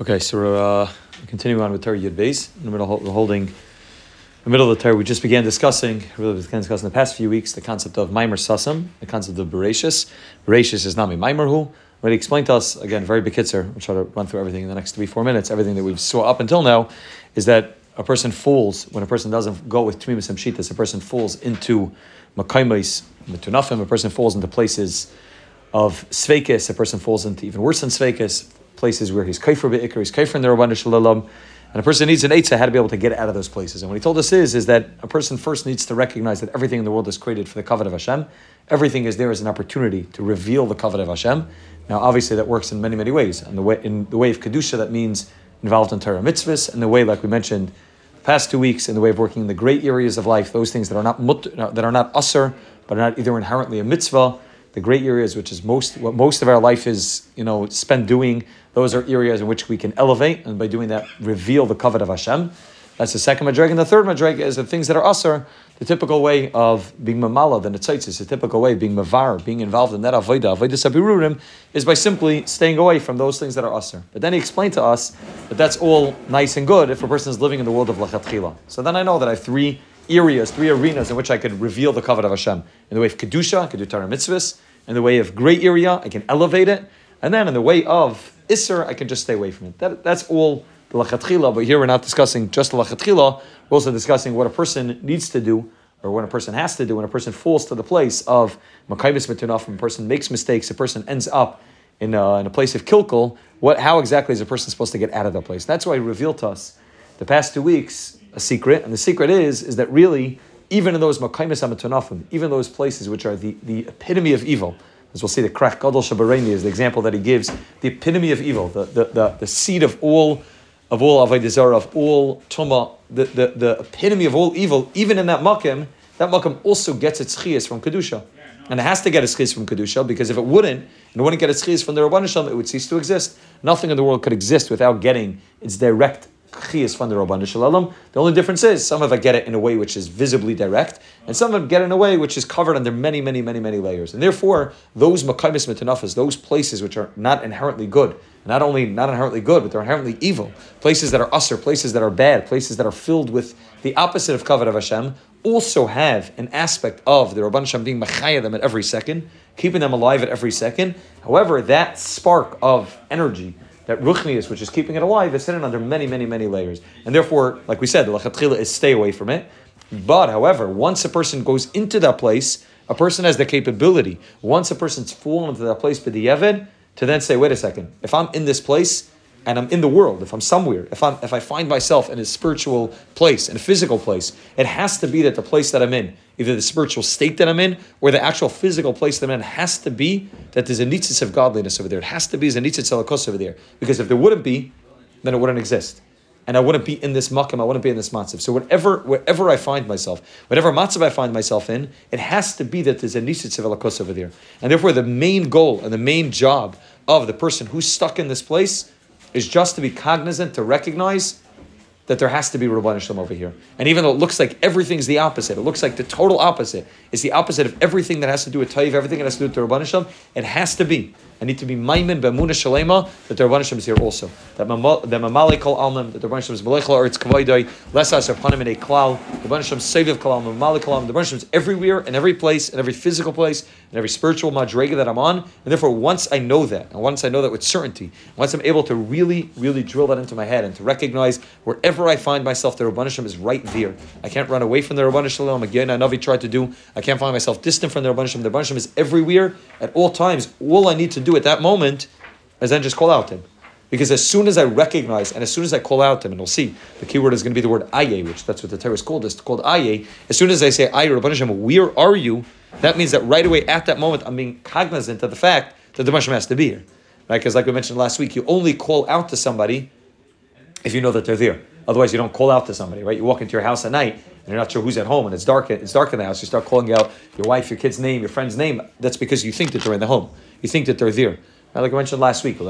Okay, so we're uh, continuing on with Torah Yud Beis. In the middle, we're holding the middle of the Torah. We just began discussing, really began discussing the past few weeks, the concept of Maimer Sasam, the concept of Bereshis. Bereshis is Nami Maimerhu. Already explained to us, again, very bekitzer, we'll try to run through everything in the next three, four minutes. Everything that we've saw up until now is that a person falls, when a person doesn't go with Tmimis and a person falls into Makaimais, Metunafim, a person falls into places of Sveikis, a person falls into even worse than Sveikis, places where he's kaifer be'ikr, he's kaifer in the Shalom, and a person needs an eitzah how to be able to get out of those places. And what he told us is, is that a person first needs to recognize that everything in the world is created for the kavod of Hashem. Everything is there as an opportunity to reveal the kavod of Hashem. Now, obviously, that works in many, many ways. And the way, in the way of kedusha, that means involved in Torah mitzvahs, and the way, like we mentioned, past two weeks, in the way of working in the great areas of life, those things that are not mut, uh, that are not usr, but are not either inherently a mitzvah the great areas, which is most what most of our life is, you know, spent doing. Those are areas in which we can elevate, and by doing that, reveal the kavod of Hashem. That's the second madrega. And the third madrega is the things that are usher, the typical way of being mamala, the netzitzis, the typical way of being mavar, being involved in that avodah, avodah sabirurim, is by simply staying away from those things that are usher. But then he explained to us that that's all nice and good if a person is living in the world of lachatchila. So then I know that I have three areas, three arenas in which I could reveal the kavod of Hashem. In the way of Kedusha, I could do mitzvahs. In the way of great area, I can elevate it. And then in the way of Isser, I can just stay away from it. That, that's all the lachatchila, but here we're not discussing just the lachatchila, we're also discussing what a person needs to do, or what a person has to do when a person falls to the place of makaimis mitunaf, when a person makes mistakes, a person ends up in a, in a place of kilkel, what, how exactly is a person supposed to get out of that place? That's why he revealed to us the past two weeks a secret, and the secret is is that really even in those makaimis amatunafim, even those places which are the, the epitome of evil, as we'll see, the krach gadol shabareni is the example that he gives, the epitome of evil, the, the, the, the seed of all of all avodah of all tuma, the, the, the epitome of all evil, even in that makim, that makim also gets its chiyas from kedusha. And it has to get its chiyas from kedusha because if it wouldn't, and it wouldn't get its chiyas from the rabbanim shalom, it would cease to exist. Nothing in the world could exist without getting its direct from the Shalom. The only difference is some of it get it in a way which is visibly direct, and some of them get it in a way which is covered under many, many, many, many layers. And therefore, those makaimis mitanafas, those places which are not inherently good, not only not inherently good, but they're inherently evil, places that are usr, places that are bad, places that are filled with the opposite of kavod of Hashem, also have an aspect of the Rabban Hashem being machaya them at every second, keeping them alive at every second. However, that spark of energy, that ruchnius, which is keeping it alive, is hidden under many, many, many layers. And therefore, like we said, the lachatchila is stay away from it. But, however, once a person goes into that place, a person has the capability, once a person's fallen into that place, the b'di'evid, to then say, wait a second, if I'm in this place, and I'm in the world, if I'm somewhere, if I'm if I find myself in a spiritual place, in a physical place, it has to be that the place that I'm in, either the spiritual state that I'm in or the actual physical place that I'm in, has to be that there's a nitzitz of godliness over there. It has to be there's a nitzitz alakos over there. Because if there wouldn't be, then it wouldn't exist. And I wouldn't be in this makam, I wouldn't be in this matzav. So whatever, wherever I find myself, whatever matzav I find myself in, it has to be that there's a nitzitz of alakos over there. And therefore the main goal and the main job of the person who's stuck in this place is just to be cognizant, to recognize that there has to be Rabban Shalom over here. And even though it looks like everything's the opposite, it looks like the total opposite, it's the opposite of everything that has to do with Taiv, everything that has to do with Rabban Shalom, it has to be. I need to be Maimin Bemuna Shalema that the Rabban Shalom is here also. That Mamale Kol Almim, that the Rabban Shalom is Melech La'aretz Kavaydai, Lesas Arpanim in a Klal, the Rabban Shalom Seviv Kol Almim, Mamale Kol Almim, the Rabban Shalom is everywhere, and every place, and every physical place, and every spiritual madrega that I'm on. And therefore, once I know that, and once I know that with certainty, once I'm able to really, really drill that into my head and to recognize wherever I find myself, the Rabban Shalom is right there. I can't run away from the Rabban Shalom. Again, I Navi tried to do. I can't find myself distant from the Rabban Shalom. The Rabban Shalom is everywhere at all times. All I need to do at that moment is then just call out to him. Because as soon as I recognize and as soon as I call out to him, and we'll see, the key word is going to be the word aye, which that's what the Torah is called. It's called aye. As soon as I say aye, Rabban Hashem, where are you? That means that right away at that moment, I'm being cognizant of the fact that the Hashem has to be here. Right? Because like we mentioned last week, you only call out to somebody if you know that they're there. Otherwise, you don't call out to somebody, right? You walk into your house at night and you're not sure who's at home, and it's dark. It's dark in the house. You start calling out your wife, your kid's name, your friend's name. That's because you think that they're in the home. You think that they're there. Like I mentioned last week, the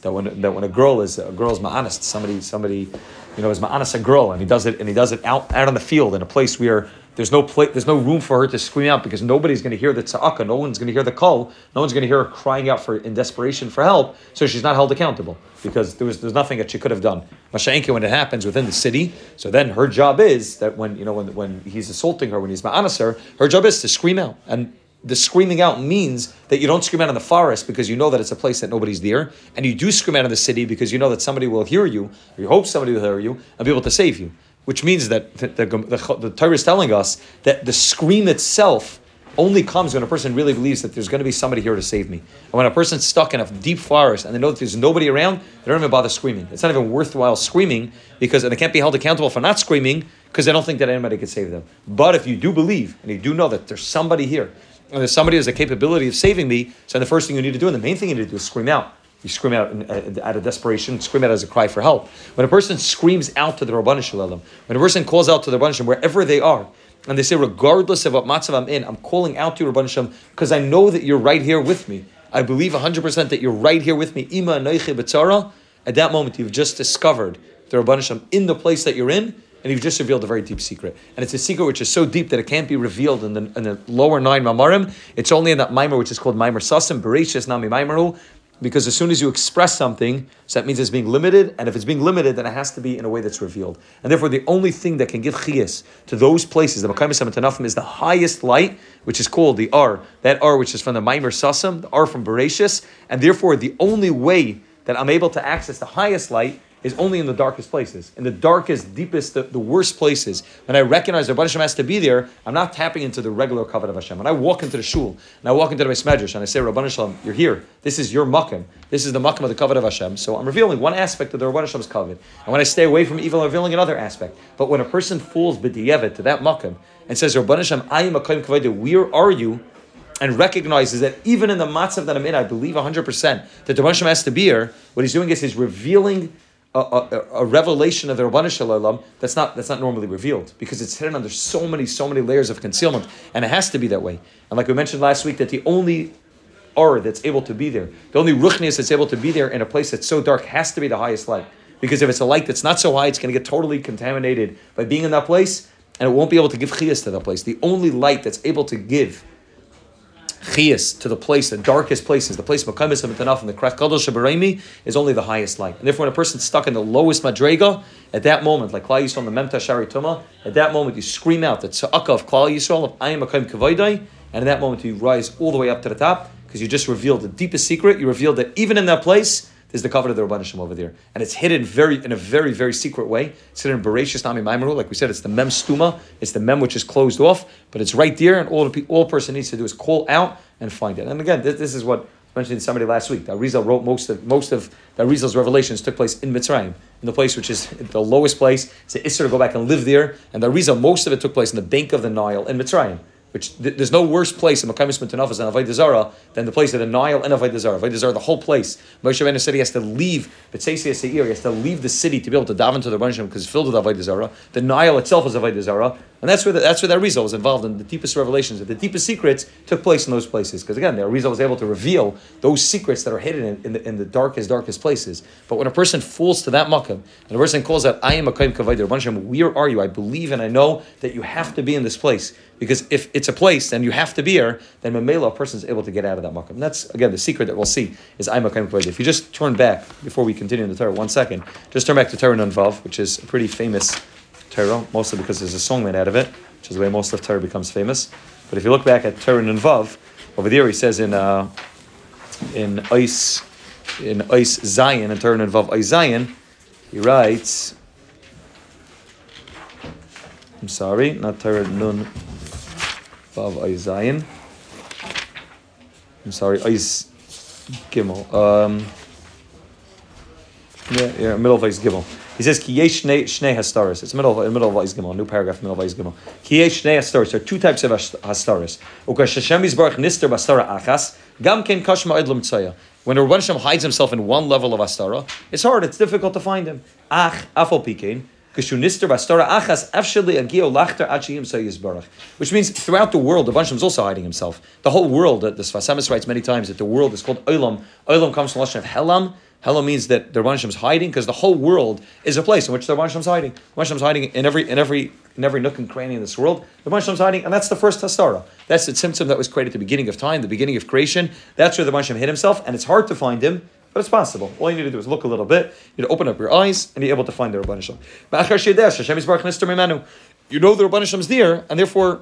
that when that when a girl is a girl's ma'anist, somebody somebody you know is ma'anist a girl and he does it and he does it out out on the field in a place where there's no place, there's no room for her to scream out because nobody's going to hear the tzaka, no one's going to hear the call, no one's going to hear her crying out for in desperation for help. So she's not held accountable because there was there's nothing that she could have done. Masha'enke, when it happens within the city, so then her job is that when you know when when he's assaulting her, when he's ma'anas her, her job is to scream out. And the screaming out means that you don't scream out in the forest because you know that it's a place that nobody's there, and you do scream out in the city because you know that somebody will hear you, or you hope somebody will hear you and be able to save you which means that the, the, the, the Torah is telling us that the scream itself only comes when a person really believes that there's going to be somebody here to save me. And when a person's stuck in a deep forest and they know that there's nobody around, they don't even bother screaming. It's not even worthwhile screaming because they can't be held accountable for not screaming because they don't think that anybody can save them. But if you do believe and you do know that there's somebody here and there's somebody who has the capability of saving me, so the first thing you need to do and the main thing you need to do is scream out. You scream out uh, out of desperation, scream out as a cry for help. When a person screams out to the Rabbanah Shalom, when a person calls out to the Shalom, wherever they are, and they say, regardless of what matzav I'm in, I'm calling out to you, Rabbanah Shalom, because I know that you're right here with me. I believe 100% that you're right here with me. Ima betzara. At that moment, you've just discovered the Rabbanah Shalom in the place that you're in, and you've just revealed a very deep secret. And it's a secret which is so deep that it can't be revealed in the, in the lower nine mamarim. It's only in that mimer which is called mimer sasim, bereshis nami mimeru, because as soon as you express something, so that means it's being limited, and if it's being limited, then it has to be in a way that's revealed. And therefore, the only thing that can give chiyas to those places, the Makayim Tanafim, is the highest light, which is called the R. That R, which is from the Maimer Sasam, the R from Bereshis, and therefore, the only way that I'm able to access the highest light is only in the darkest places, in the darkest, deepest, the, the worst places. When I recognize that Hashem has to be there, I'm not tapping into the regular covenant of Hashem. When I walk into the shul and I walk into the Medrash and I say, Rabban Hashem, you're here. This is your makkah. This is the makkah of the covenant of Hashem. So I'm revealing one aspect of the Rabban Hashem's covenant. And when I stay away from evil, I'm revealing another aspect. But when a person falls b'diyevet to that makkah and says, Rabban Hashem, I am a kaim where are you? and recognizes that even in the matzav that I'm in, I believe 100% that the Hashem has to be here, what he's doing is he's revealing a, a, a, revelation of the Rabbanu Shalom that's not that's not normally revealed because it's hidden under so many so many layers of concealment, and it has to be that way. And like we mentioned last week, that the only or that's able to be there, the only ruchnius that's able to be there in a place that's so dark has to be the highest light. Because if it's a light that's not so high, it's going to get totally contaminated by being in that place, and it won't be able to give chias to that place. The only light that's able to give chiyas to the place, the darkest places, the place Makamis and and the Krach Gadol Shabaremi is only the highest light. And therefore, when a person's stuck in the lowest madrega, at that moment, like Klal Yisrael, the Memta Shari Tuma, at that moment you scream out the tzaka of Klal Yisrael of I am Makayim Kavaydai, and at that moment you rise all the way up to the top because you just revealed the deepest secret. You revealed that even in that place, there's the cover of the Rabbanishim over there. And it's hidden very in a very, very secret way. It's hidden in Bereshis Nami Maimaru. Like we said, it's the Mem Stuma. It's the Mem which is closed off, but it's right there, and all the all person needs to do is call out and find it. And again, this, this is what mentioned somebody last week. That Rizal wrote most of most of that Rizal's revelations took place in Mitzrayim, in the place which is the lowest place. It's an Isser to go back and live there. And the Rizal, most of it took place in the bank of the Nile in Mitzrayim which th- there's no worse place in Makamis Mitanafas and Avodah Zarah than the place of the Nile and Avodah Zarah. Avodah the whole place. Moshe Rabbeinu said he has to leave B'tzeisi Seir, he has to leave the city to be able to dive into the Rebbeinu because it's filled with Avodah. The Nile itself is Avodah Zarah. And that's where the, that's where that Rizal was involved in the deepest revelations, the deepest secrets took place in those places. Because again, the Rizal was able to reveal those secrets that are hidden in, in, the, in the darkest, darkest places. But when a person falls to that makam, and a person calls out, I am a kaim kavayder, where are you? I believe and I know that you have to be in this place. Because if it's a place and you have to be here, then Mamela, a person is able to get out of that makam. That's, again, the secret that we'll see is I'm a kaim kavayder. If you just turn back, before we continue in the Torah, one second, just turn back to Torah Nunvav, which is a pretty famous Torah, mostly because there's a song made out of it, which is the way most of Torah becomes famous. But if you look back at Torah Nunvav, over there he says in uh, in Ice in Ice Zion, in Torah Nunvav Ice Zion, he writes, I'm sorry, not Torah Nun Vav Isayin. I'm sorry, Is Gimel. Um, yeah, yeah, middle of Is Gimel. He says Ki yesh shnei hastaris. It's middle of, middle of Is Gimel, new paragraph, middle of Is Gimel. Ki yesh shnei hastaris. There are two types of hastaris. Ukash Hashem Yisbarach nister bastara achas. Gam kashma idlam tzaya. When a Rebbe hides himself in one level of astara, it's hard. It's difficult to find him. Ach afal pikein. Which means throughout the world, the Bansham is also hiding himself. The whole world, the Sfas Emes writes many times that the world is called Olam. Olam comes from the Lashon of Helam. Helam means that the Rabban is hiding because the whole world is a place in which the Rabban is hiding. The Rabban is hiding in every in every in every nook and cranny in this world. The Rabban is hiding, and that's the first hastara. That's the symptom that was created at the beginning of time, the beginning of creation. That's where the Rabban hid himself, and it's hard to find him. But it's possible. All you need to do is look a little bit. You need to open up your eyes and be able to find the Rabban. You know the Rabban is there, and therefore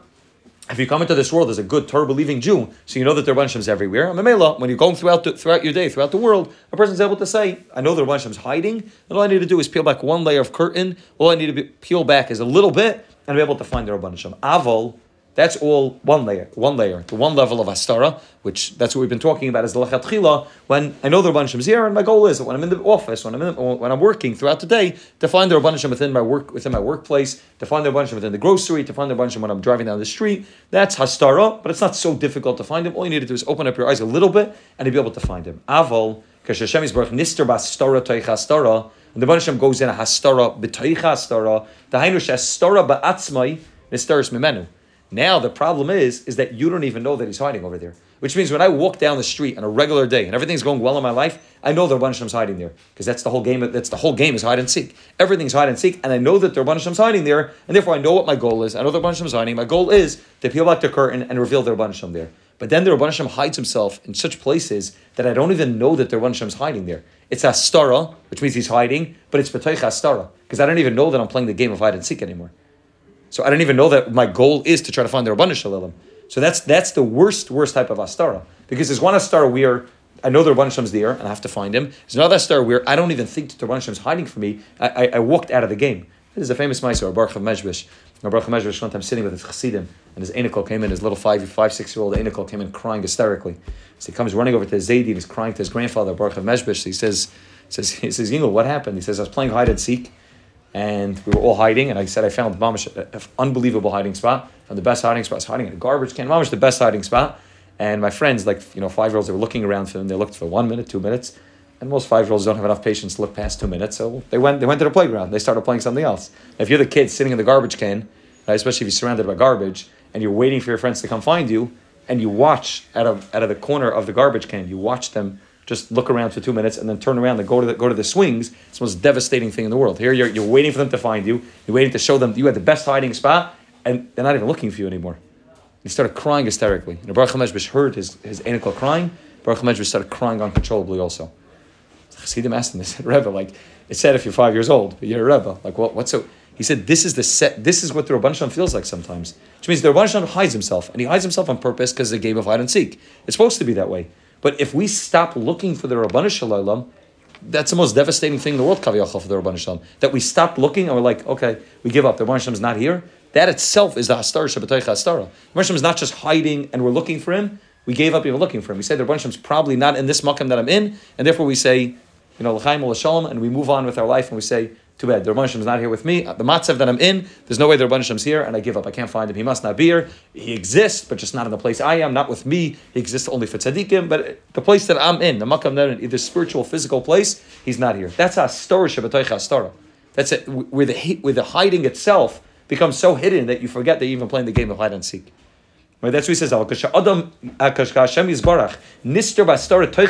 if you come into this world as a good Torah believing Jew, so you know that the Rabban is everywhere. And Mamela, when you're going throughout the, throughout your day, throughout the world, a person's able to say, "I know the Rabban is hiding, and all I need to do is peel back one layer of curtain. All I need to be, peel back is a little bit, and be able to find the Rabban Shem." Aval that's all one layer, one layer, the one level of Astara, which that's what we've been talking about as the Lechatchila. When I know the Rabban is here, and my goal is that when I'm in the office, when I'm in when I'm working throughout the day, to find the Rabban within my work within my workplace, to find the Rabban within the grocery, to find the Rabban when I'm driving down the street. That's Hastara, but it's not so difficult to find him. All you need to do is open up your eyes a little bit and you'll be able to find him. Aval, because Hashem is Nister Bastara Toich Hastara. And the Rabban goes in a Hastara b'Toich Hastara. The Hainush Hastara ba'atzmai Nisteris Mimenu. Now the problem is, is that you don't even know that he's hiding over there. Which means when I walk down the street on a regular day and everything's going well in my life, I know the Rabban Hashem's hiding there because that's the whole game. That's the whole game is hide and seek. Everything's hide and seek, and I know that the Rabban Hashem's hiding there, and therefore I know what my goal is. I know the Rabban Hashem's hiding. My goal is to peel back the curtain and reveal the Rabban Hashem there. But then the Rabban Hashem hides himself in such places that I don't even know that the Rabban Hashem's hiding there. It's Astara, which means he's hiding, but it's B'toich Astara because I don't even know that I'm playing the game of hide and seek anymore. So I don't even know that my goal is to try to find the Rabbanu Shalom. So that's that's the worst, worst type of Astara. Because there's one Astara where I know the Rabban Shem's there and I have to find him. There's another Astara where I don't even think that the Rabban Shem's hiding from me. I, I, I, walked out of the game. This is a famous Meiser, Baruch of Mezbish. Baruch of one time sitting with his Chassidim and his Enikel came in, his little five, five six year old Enikel came in crying hysterically. So he comes running over to his Zaidi and he's crying to his grandfather, Baruch of Mezbish. So he says, says, he says, Yingel, what happened? He says, I was playing hide and seek and we were all hiding. And I said I found Mamish an unbelievable hiding spot. Found the best hiding spot. I was hiding in a garbage can. Mamish the best hiding spot. And my friends, like you know, five year olds, they were looking around for them. They looked for one minute, two minutes, and most five year olds don't have enough patience to look past two minutes. So they went. They went to the playground. They started playing something else. If you're the kid sitting in the garbage can, right, especially if you're surrounded by garbage, and you're waiting for your friends to come find you, and you watch out of out of the corner of the garbage can, you watch them just look around for two minutes and then turn around and go to the, go to the swings. It's the most devastating thing in the world. Here you're, you're waiting for them to find you. You're waiting to show them you had the best hiding spot, and they're not even looking for you anymore. He started crying hysterically. Know, Baruch HaMezbish heard his, his anical crying. Baruch HaMezbish started crying uncontrollably also. Chassidim asked him, they said, Rebbe, like, it said if you're five years old, but you're a Rebbe. Like, what, what's so... He said, "This is the set. This is what the Rabban Shalom feels like sometimes, which means the Rabban Shalom hides himself, and he hides himself on purpose because the game of hide and seek. It's supposed to be that way. But if we stop looking for the Rabbanu Shalom, that's the most devastating thing in the world, Kaviyachal, for the Rabbanu Shalom. That we stop looking and we're like, okay, we give up. The Rabbanu Shalom is not here. That itself is the Hastar Shabbataycha Hastara. The Rabbanu Shalom is not just hiding and we're looking for him. We gave up even looking for him. We say the Rabbanu Shalom is probably not in this makam that I'm in, and therefore we say, you know, L'chaim Shalom, and we move on with our life and we say, too bad. The Rabban is not here with me. The matzav that I'm in, there's no way the Rabban is here, and I give up. I can't find him. He must not be here. He exists, but just not in the place I am, not with me. He exists only for tzaddikim, but the place that I'm in, the makam that either spiritual, physical place, he's not here. That's a shabbataycha That's it. Where the where the hiding itself becomes so hidden that you forget that you're even playing the game of hide and seek. Right? That's what he says. Nister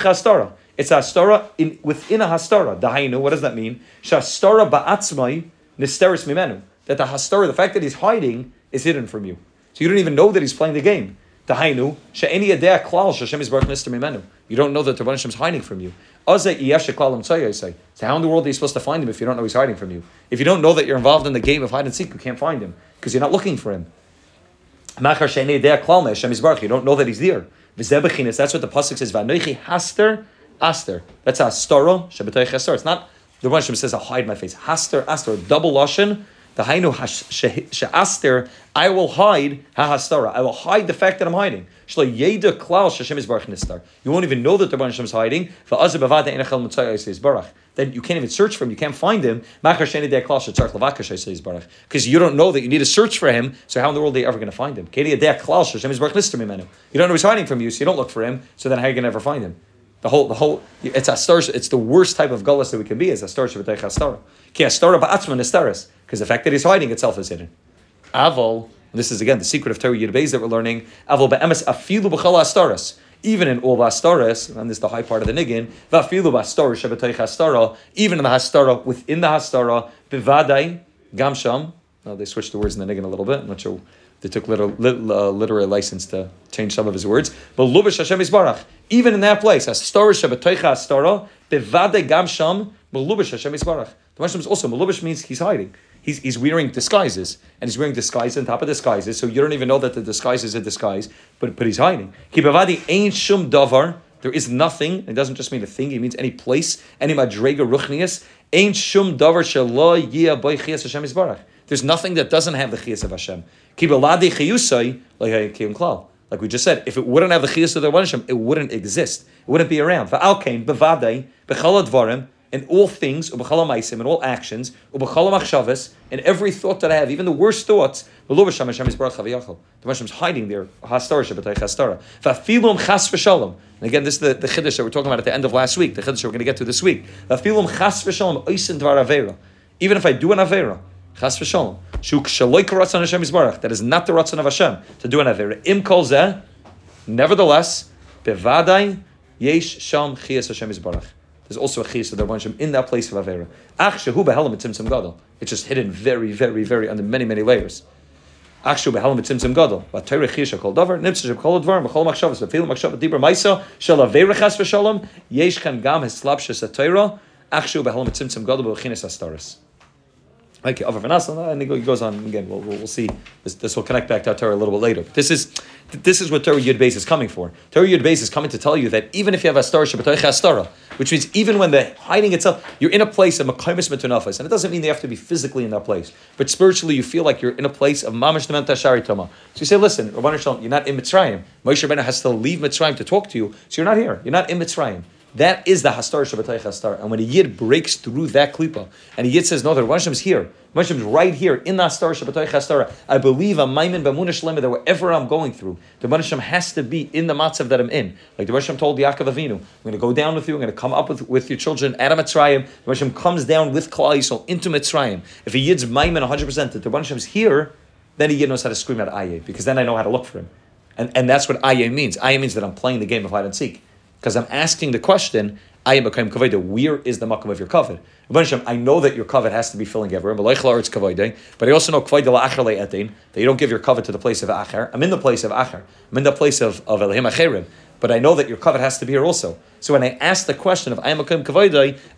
Astara. It's a hastara in, within a hastara. Dahainu, what does that mean? Shastara ba'atzmai nisteris mimenu. That the hastara, the fact that he's hiding, is hidden from you. So you don't even know that he's playing the game. Dahainu, she'eni yadea klal shashem is baruch nister mimenu. You don't know that the Rebbe is hiding from you. So how in the world are you supposed to find him if you don't know he's hiding from you? If you don't know that you're involved in the game of hide and seek, you can't find him because you're not looking for him. You don't know that he's there. That's what the pasuk says. haster Aster. That's a storo shabbatay chesor. It's not the one says, "I'll hide my face." Haster, aster, double lashon. The hainu she'aster, I will hide hahastara. I will hide the fact that I'm hiding. Shlo klal shashem is baruch nistar. You won't even know that the Rebbe is hiding. Va'azah bavada enachel mitzayis is baruch. Then you can't even search for him. You can't find him. Because you don't know that you need to search for him. So how in the world are you ever going to find him? You don't know he's hiding from you, so you don't look for him. So then how are you going to ever find him? The whole, the whole, it's a star. It's the worst type of gullus that we can be. Is a star shabbatei chastar. Ki a star ba'atzman estaris. Because because the fact that he's hiding itself is hidden. Aval, this is again the secret of Torah Yud Beis that we're learning. Aval be'emes afilu b'chal astaras. Even in all astaras, and this is the high part of the niggin, v'afilu b'astaras shebetoich hastara, even in the hastara, within the hastara, b'vadai, gamsham, now they switched the words in the niggin a little bit, I'm not sure they took literal, uh, literary license to change some of his words. But Lubish Hashem Yisbarach, even in that place, Astora Shabbatoicha Astora, Bevade Gam Sham, Melubish Hashem Yisbarach. The Hashem is also, Melubish means he's hiding. He's, he's wearing disguises, and he's wearing disguises on top of disguises, so you don't even know that the disguise is a disguise, but, but he's hiding. Kibavadi ain't shum davar, there is nothing, it doesn't just mean a thing, it means any place, any madrega ruchnias, ain't shum davar shallah yia boy Hashem Yisbarach. There's nothing that doesn't have the chiyas of Hashem. Like we just said, if it wouldn't have the chiyas of the one Hashem, it wouldn't exist. It wouldn't be around. Dvarim in all things in all actions in every thought that I have, even the worst thoughts. The Hashem is hiding v'shalom. And again, this is the, the chiddush that we're talking about at the end of last week. The chiddush we're going to get to this week. Even if I do an avera. Chas v'shalom. Shuk shaloik ratzon Hashem Yisbarach. That is not the ratzon of Hashem to do an aver. Im kol zeh. Nevertheless, bevadai yesh sham chiyas Hashem Yisbarach. There's also a chiyas of the Hashem in that place of avera. Ach shehu behelam etzimtzum gadol. It's just hidden very, very, very under many, many layers. Ach shehu behelam etzimtzum gadol. But Torah chiyas kol davar niptzah shem kol advar mechol machshavas v'filu machshavat dibra maisa shel avera chas v'shalom yesh kan gam hislapshas atayra ach shehu behelam etzimtzum gadol b'chinas astaris. Okay, over Vanasa, and he goes on again. We'll, we'll, see. This, this will connect back to our Torah a little bit later. This is this is what Torah Yud Beis is coming for. Torah Yud Beis is coming to tell you that even if you have a star Shabbatay which means even when the hiding itself, you're in a place of Makaimis Metunafas, and it doesn't mean they have to be physically in that place, but spiritually you feel like you're in a place of Mamash Shari Toma. So you say, listen, Rabban Shalom, you're not in Mitzrayim. Moshe Rabbeinu has to leave Mitzrayim to talk to you, so you're not here. You're not in Mitzrayim. That is the Hastar Shabbatai Hastar. And when a Yid breaks through that klipa, and a Yid says, no, the Rebbe is here, Rebbe is right here in the Hastar Shabbatai Hastar, I believe a Maimin Bamuna Shlema that wherever I'm going through, the Rebbe has to be in the matzav that I'm in. Like the Rebbe told Yaakov Avinu, I'm going to go down with you, I'm going to come up with, with your children at Mitzrayim. The Rebbe comes down with Klal Yisrael into Mitzrayim. If a Yid's Maimin 100% that the Rebbe is here, then a Yid knows how to scream out Aye, because then I know how to look for him. And, and that's what Aye means. Aye means that I'm playing the game of hide and seek. Because I'm asking the question, I am a kaim. Where is the makam of your kavod? I know that your kavod has to be filling everywhere, but I also know that you don't give your kavod to the place of acher. I'm in the place of acher. I'm in the place of, of elihim acherim. But I know that your kavod has to be here also. So when I asked the question of I am a kaim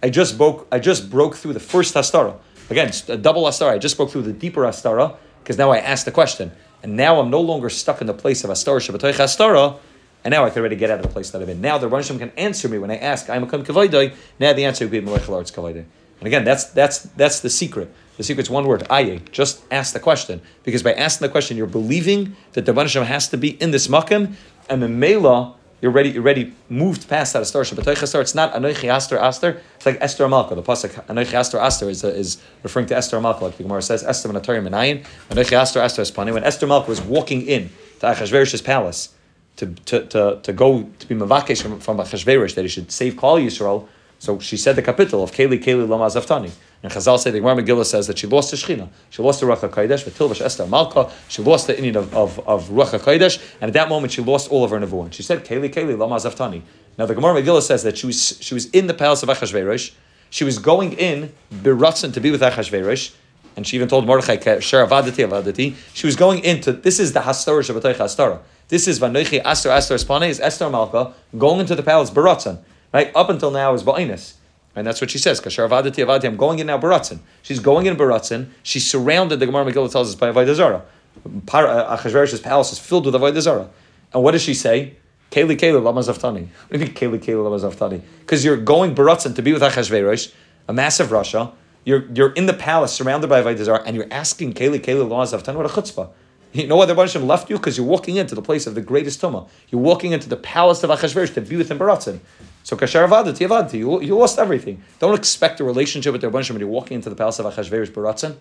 I just broke I just broke through the first hastara. Again, a double hastara. I just broke through the deeper hastara because now I asked the question. And now I'm no longer stuck in the place of hastara shabbatoich hastara and now I can already get out of the place that I'm in. Now the Rosh can answer me when I ask, I'm a kavaydai. Now the answer would be Melech Arts Kavaydai. And again, that's that's that's the secret. The secret's one word, aye. Just ask the question. Because by asking the question, you're believing that the Rebbe has to be in this makam, and the Mela, you're ready, you're ready, moved past that Astar Shabbat It's not Anoichi Aster Aster, it's like Esther Malka. The Pasuk Anoichi Aster Aster is, is referring to Esther Malka, like the Gemara says, Esther Manatarim Menayin, Anoichi Aster Aster Espani. When Esther Malka was walking in to Achashverosh's palace, to, to, to, to go to be mavakesh from, from Achashverosh that he should save Klal Yisrael. So she said the capital of Keli Keli Lama Zaftani. And Chazal said the Gemara Megillah says that she lost the Shechina, she lost the Ruach Hakodesh, Tilvash Esther Malka, she lost the Indian of, of, of Ruach Hakodesh, and at that moment she lost all of her Nevuah. And she said Keli Keli Lama Zaftani. Now the Gemara Megillah says that she was she was in the palace of Achashverosh, she was going in Biratzin to be with Achashverosh, and she even told Mordechai, she was going into this is the Hastara Shabbatay Hastara. This is Vanoichi Astor Astor Spane is Esther Malka going into the palace Baratzan. Right? Up until now is Ba'inis. And that's what she says. Kashar Avadati I'm going in now Baratzan. She's going in Baratzan. She's surrounded, the Gemara Megillah tells us, by Avodah Zarah. Uh, Achashverosh's palace is filled with Avodah Zarah. And what does she say? Keli Keli Lama Zaftani. What do you mean Keli Keli Lama? Because you're going Baratzan to be with Achashverosh, a massive Russia. You're, you're in the palace surrounded by Avodah and you're asking Keli Keli Lama Zaftani. What a chutzpah. You know why the Rebbe left you? Because you're walking into the place of the greatest tumah. You're walking into the palace of Achashverosh to be with him Baratzin. So kasher avadati avadati, you, you lost everything. Don't expect a relationship with the Rebbe when you're walking into the palace of Achashverosh Baratzin,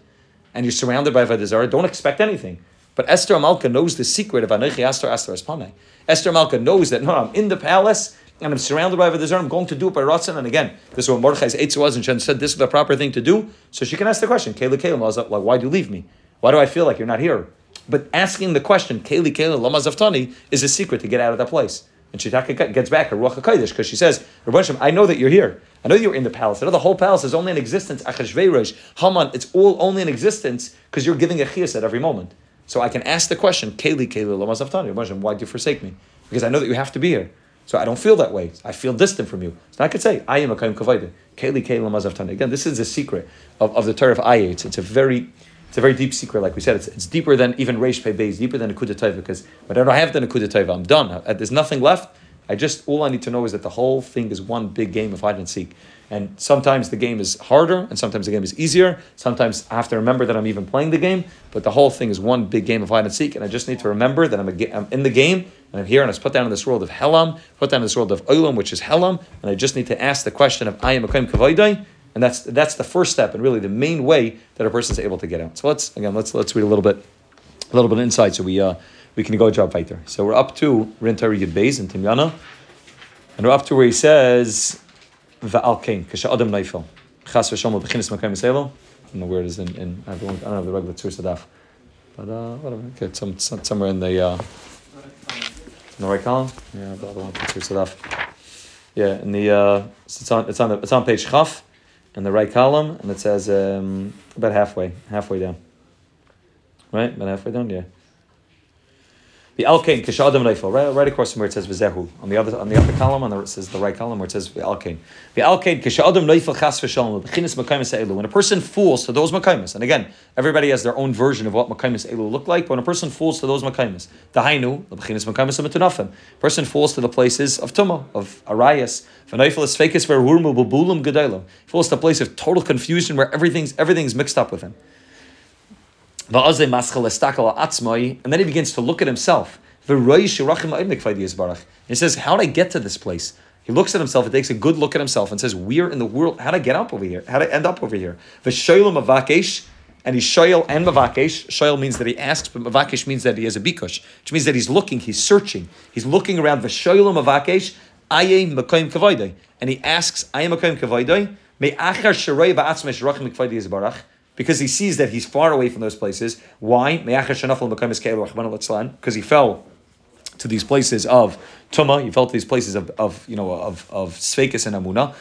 and you're surrounded by Avodah Don't expect anything. But Esther Malka knows the secret of Anochi Astor Astor Espane. Esther Malka knows that no, I'm in the palace and I'm surrounded by Avodah I'm going to do it by Ratzon. And again, this is what Mordechai's Eitz was, and she said this is the proper thing to do. So she can ask the question, Kayla Kayla, like, why do you leave me? Why do I feel like you're not here? But asking the question, Kayli Kayla Lama Zaftani, is a secret to get out of that place. And she gets back her Ruach HaKodesh because she says, I know that you're here. I know you're in the palace. I know the whole palace is only in existence. Achashverosh, Haman, it's all only in existence because you're giving a chiyas at every moment. So I can ask the question, Kayli Kayli Lama Zaftani, why do you forsake me? Because I know that you have to be here. So I don't feel that way. I feel distant from you. So I could say, I am a kaim kavayda. Keli keli mazav Again, this is the secret of, of the Torah of Ayat. It's a very it's a very deep secret, like we said. It's, it's deeper than even Reish Pei Beis, deeper than a Kudataiva, because whenever I have done a Kudataiva, I'm done. Uh, there's nothing left. I just, all I need to know is that the whole thing is one big game of hide and seek. And sometimes the game is harder, and sometimes the game is easier. Sometimes I have to remember that I'm even playing the game, but the whole thing is one big game of hide and seek. And I just need to remember that I'm, a, I'm in the game, and I'm here, and I was put down in this world of Helam, put down in this world of Olam, which is Helam, and I just need to ask the question of I am a Kaim Kavaidai, and that's that's the first step and really the main way that a person is able to get out. So let's again let's let's read a little bit a little bit of insight so we uh, we can go job right there. So we're up to Beis in Timyana, and we're up to where he says Va'alkein Kasha Adam Neifel Chas v'Shalom B'chinis Makayim Yisrael. I don't know where it is in, in I don't know the regular Tzur Sadaf, but uh, whatever. Okay, some, some somewhere in the uh, in the right column. Yeah, the other one Tzur Sadaf. Yeah, in the uh, it's on it's on the, it's on page Chaf in the right column, and it says um, about halfway, halfway down. Right, about halfway down, yeah. The alkain kishadam neifel, right, right across from where it says v'zehu. On the other on the upper column, on the it says the right column where it says the alkain. The alkain kishadam neifel chas v'shalom b'chinis makaymis elu. When a person falls to those makaymis, and again, everybody has their own version of what makaymis elu look like. But when a person falls to those makaymis, the hainu b'chinis makaymis ametunafim. Person falls to the places of tuma of arayas. V'neifel is fakis v'hurmu b'bulim gedalim. Falls to a place of total confusion where everything's everything's mixed up with him. And then he begins to look at himself. He says, How did I get to this place? He looks at himself, he takes a good look at himself and says, Where in the world, how did I get up over here? How did I end up over here? and he's shoyel and mavakesh. Shoyel means that he asks, but mavakesh means that he has a bikush, which means that he's looking, he's searching, he's looking around. V'shoyel mavakesh, aye makoim kavaydai. And he asks, aye makoim kavaydai, me achar sharei ba'atzmesh rachim because he sees that he's far away from those places. Why? Because he fell to these places of tuma, he fell to these places of, of you know of of sveikis and amuna.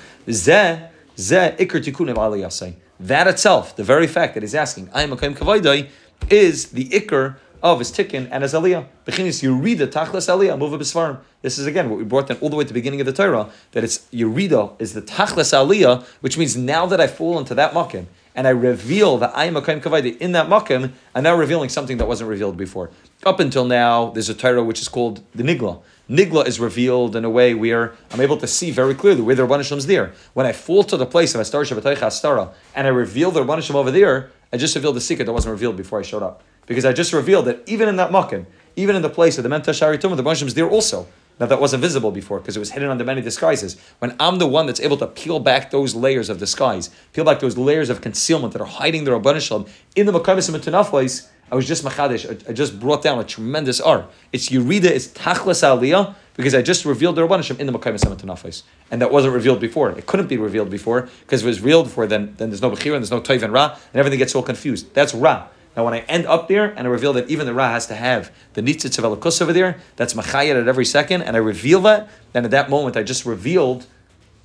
That itself, the very fact that he's asking, I am a kavaydai, is the ikr of his tikkun and his aliyah. Bechinis the tachlas aliyah muva b'svarim. This is again what we brought down all the way to the beginning of the Torah that it's Yerida is the tachlas aliyah, which means now that I fall into that makim and I reveal that I am a kaim kavaydi in that makim, I'm now revealing something that wasn't revealed before. Up until now, there's a Torah which is called the Nigla. Nigla is revealed in a way where I'm able to see very clearly where the Rabbanishim is there. When I fall to the place of Astar Shabbataycha Astara and I reveal the Rabbanishim over there, I just revealed the secret that wasn't revealed before I showed up because I just revealed that even in that makim, even in the place of the Menta Shari Tumah, the Banshim is there also. Now that wasn't visible before because it was hidden under many disguises. When I'm the one that's able to peel back those layers of disguise, peel back those layers of concealment that are hiding the Rabban Shalom in the Makaimis and Tanaflais, I was just Machadish. I, just brought down a tremendous R. It's Yurida, it's Tachlas Aliyah, because I just revealed the Rabban in the Makaimis and Tanaflais. And that wasn't revealed before. It couldn't be revealed before because if it was revealed before, then, then there's no Bechira and there's no Toiv and Ra, and everything gets all confused. That's Ra. Now, when I end up there and I reveal that even the Ra has to have the Nitzitz of Elikus over there, that's Machayat at every second, and I reveal that, then at that moment I just revealed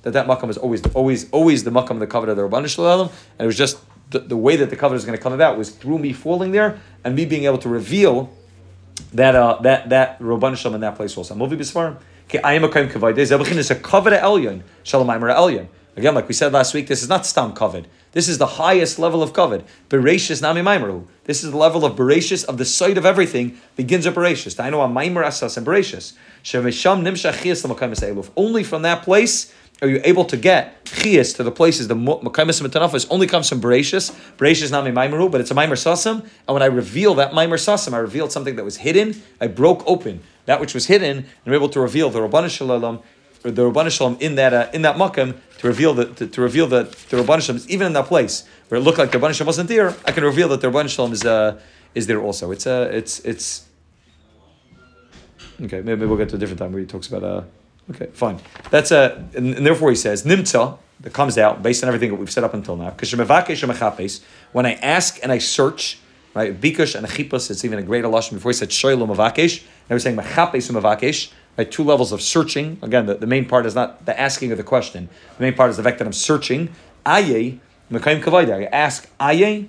that that Makam is always, always, always the Makam, of the covenant of the Rabban Shalom, and it was just the, the way that the covenant is going to come about was through me falling there and me being able to reveal that uh, that that Rabban Shalom in that place also. Movi Bisfarim. I am a kaim kavod. Zebachin is a kavod elyon. Shalom elyon. Again, like we said last week, this is not stam kavod. This is the highest level of kavod. Bereshis nami maimeru. This is the level of bereshis of the site of everything begins at bereshis. I know a maimer asas and bereshis. Shemesham nimshach. Only from that place are you able to get chias to the places the makaimis and only comes from bereshis. Bereshis nami maimeru, but it's a maimer sasam. And when I reveal that maimer sasam, I revealed something that was hidden. I broke open that which was hidden, and I'm able to reveal the Rabbanu Shalom the Rabban Shalom in that uh, in that makam to reveal that to, to, reveal that the Rabban Shalom is even in that place where it looked like the Rabban Shalom wasn't there. I can reveal that the Rabban Shalom is uh, is there also. It's uh, it's it's okay. Maybe we'll get to a different time where he talks about uh, Okay, fine. That's a, and, and therefore he says, Nimtza, that comes out based on everything that we've set up until now. When I ask and I search, right? Bikush and chipus, it's even a greater lashon. Before he said shoylo mavakesh, now we're saying machapes mavakesh. Right, two levels of searching. Again, the, the main part is not the asking of the question. The main part is the fact that I'm searching. Aye, mekayim kavayda. I ask aye.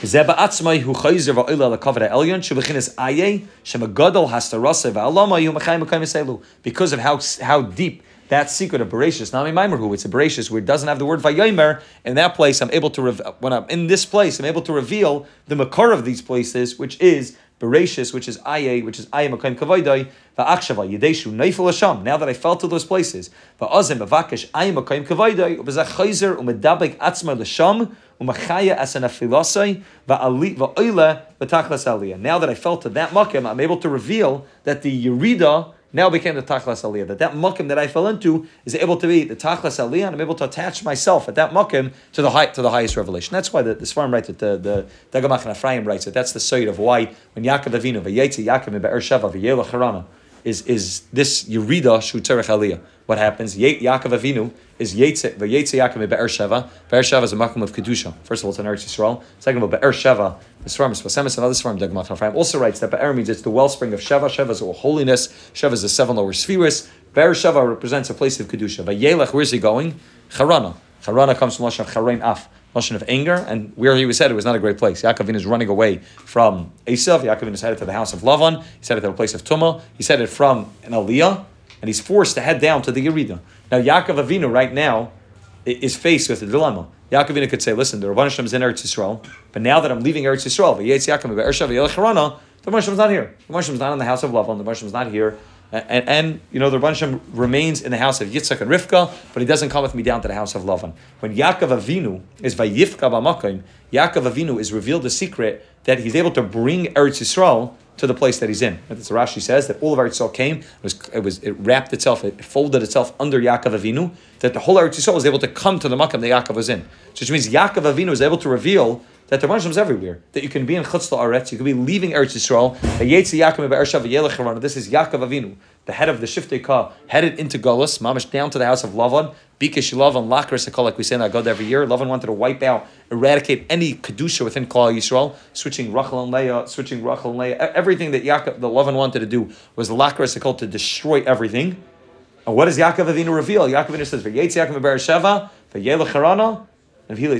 Zeba atzmai hu chayzer va'oila lekavod ha'elyon shebechinas aye shemagadol hastarasa va'alama yu mekayim mekayim eselu. Because of how how deep that secret of Bereshis, Nami Maimerhu, it's a Bereshis where it doesn't have the word Vayomer. In that place, I'm able to, rev- when I'm in this place, I'm able to reveal the Makar of these places, which is Bereshis, which is Aye, which is Aye Makayim Kavaydai, Va'akshava, Yedeshu, Neifel Hasham. Now that I fell to those places, Va'azim, Va'vakesh, Aye Makayim Kavaydai, Ubezach Chayzer, Umedabek Atzma L'Sham, Umachaya Asana Filasai, Va'oile, V'tachlas Aliyah. Now that I fell to that Makim, I'm able to reveal that the Yerida, now became the Tachlas Aliyah. That that Mukim that I fell into is able to be the Tachlas Aliyah, and I'm able to attach myself at that Mukim to the high, to the highest revelation. That's why the, the Svarim writes it, the, the Degel Machaneh Ephraim writes it. That's the side of why when Yaakov Avinu, Vayetzi Yaakov Be'er Sheva, Harana, is, is this Yerida Shuterech Aliyah. What happens? Yaakov Avinu is Yetze, Vayetze Yaakov Be'er Sheva. Be'er Sheva is a Makim of Kedusha. First of all, it's an Eretz Yisrael. Second of all, Be'er Sheva, the Svarim, Sfas Emes, another Svarim, Degel Machaneh Ephraim also writes that Be'er means it's the wellspring of Sheva. Sheva is all holiness. Sheva is the seven lower spheres. Be'er Sheva represents a place of Kedusha. Vayelech, where's he going? Charana. Charana comes from Lashon Charain Af. Lashon of anger, and where he was headed was not a great place. Yaakov is running away from Esav. Yaakov is headed to the house of Lavan. He's headed to a place of Tumah. He's headed from an Aliyah, and he's forced to head down to the Yerida. Now Yaakov Avinu right now is faced with a dilemma. Yaakov Avinu could say, "Listen, the Rabban is in Eretz Yisrael, but now that I'm leaving Eretz Yisrael, the Rabban Hashem's not here. The Rabban Hashem's not in the house of Lavan. The Rabban Hashem's not here." And, and, you know the Rabban remains in the house of Yitzchak and Rivka, but he doesn't come with me down to the house of Lavan. When Yaakov Avinu is Vayifka B'Makim, Yaakov Avinu is revealed the secret that he's able to bring Eretz Yisrael to the place that he's in. That's Rashi says that all of Eretz Yisrael came, it was, it was it wrapped itself, it folded itself under Yaakov Avinu, that the whole Eretz Yisrael was able to come to the Makkah that Yaakov was in. So which means Yaakov Avinu is able to reveal that the Rabban is everywhere. That you can be in Chutz Aretz, you can be leaving Eretz Yisrael. This is Yaakov Avinu, the head of the Shiftei Ka, headed into Golas, mamish down to the house of Lavan. Bikesh Lavan Lakris Akol, like we say in Agod every year. Lavan wanted to wipe out, eradicate any kedusha within Klal Yisrael, switching Rachel and Leah, switching Rachel and Leah. Everything that Yaakov, the Lavan wanted to do was Lakris Akol to destroy everything. And what does Yaakov Avinu reveal? Yaakov Avinu says, "V'yetz Yaakov Be'er v'yelech Harana." Is able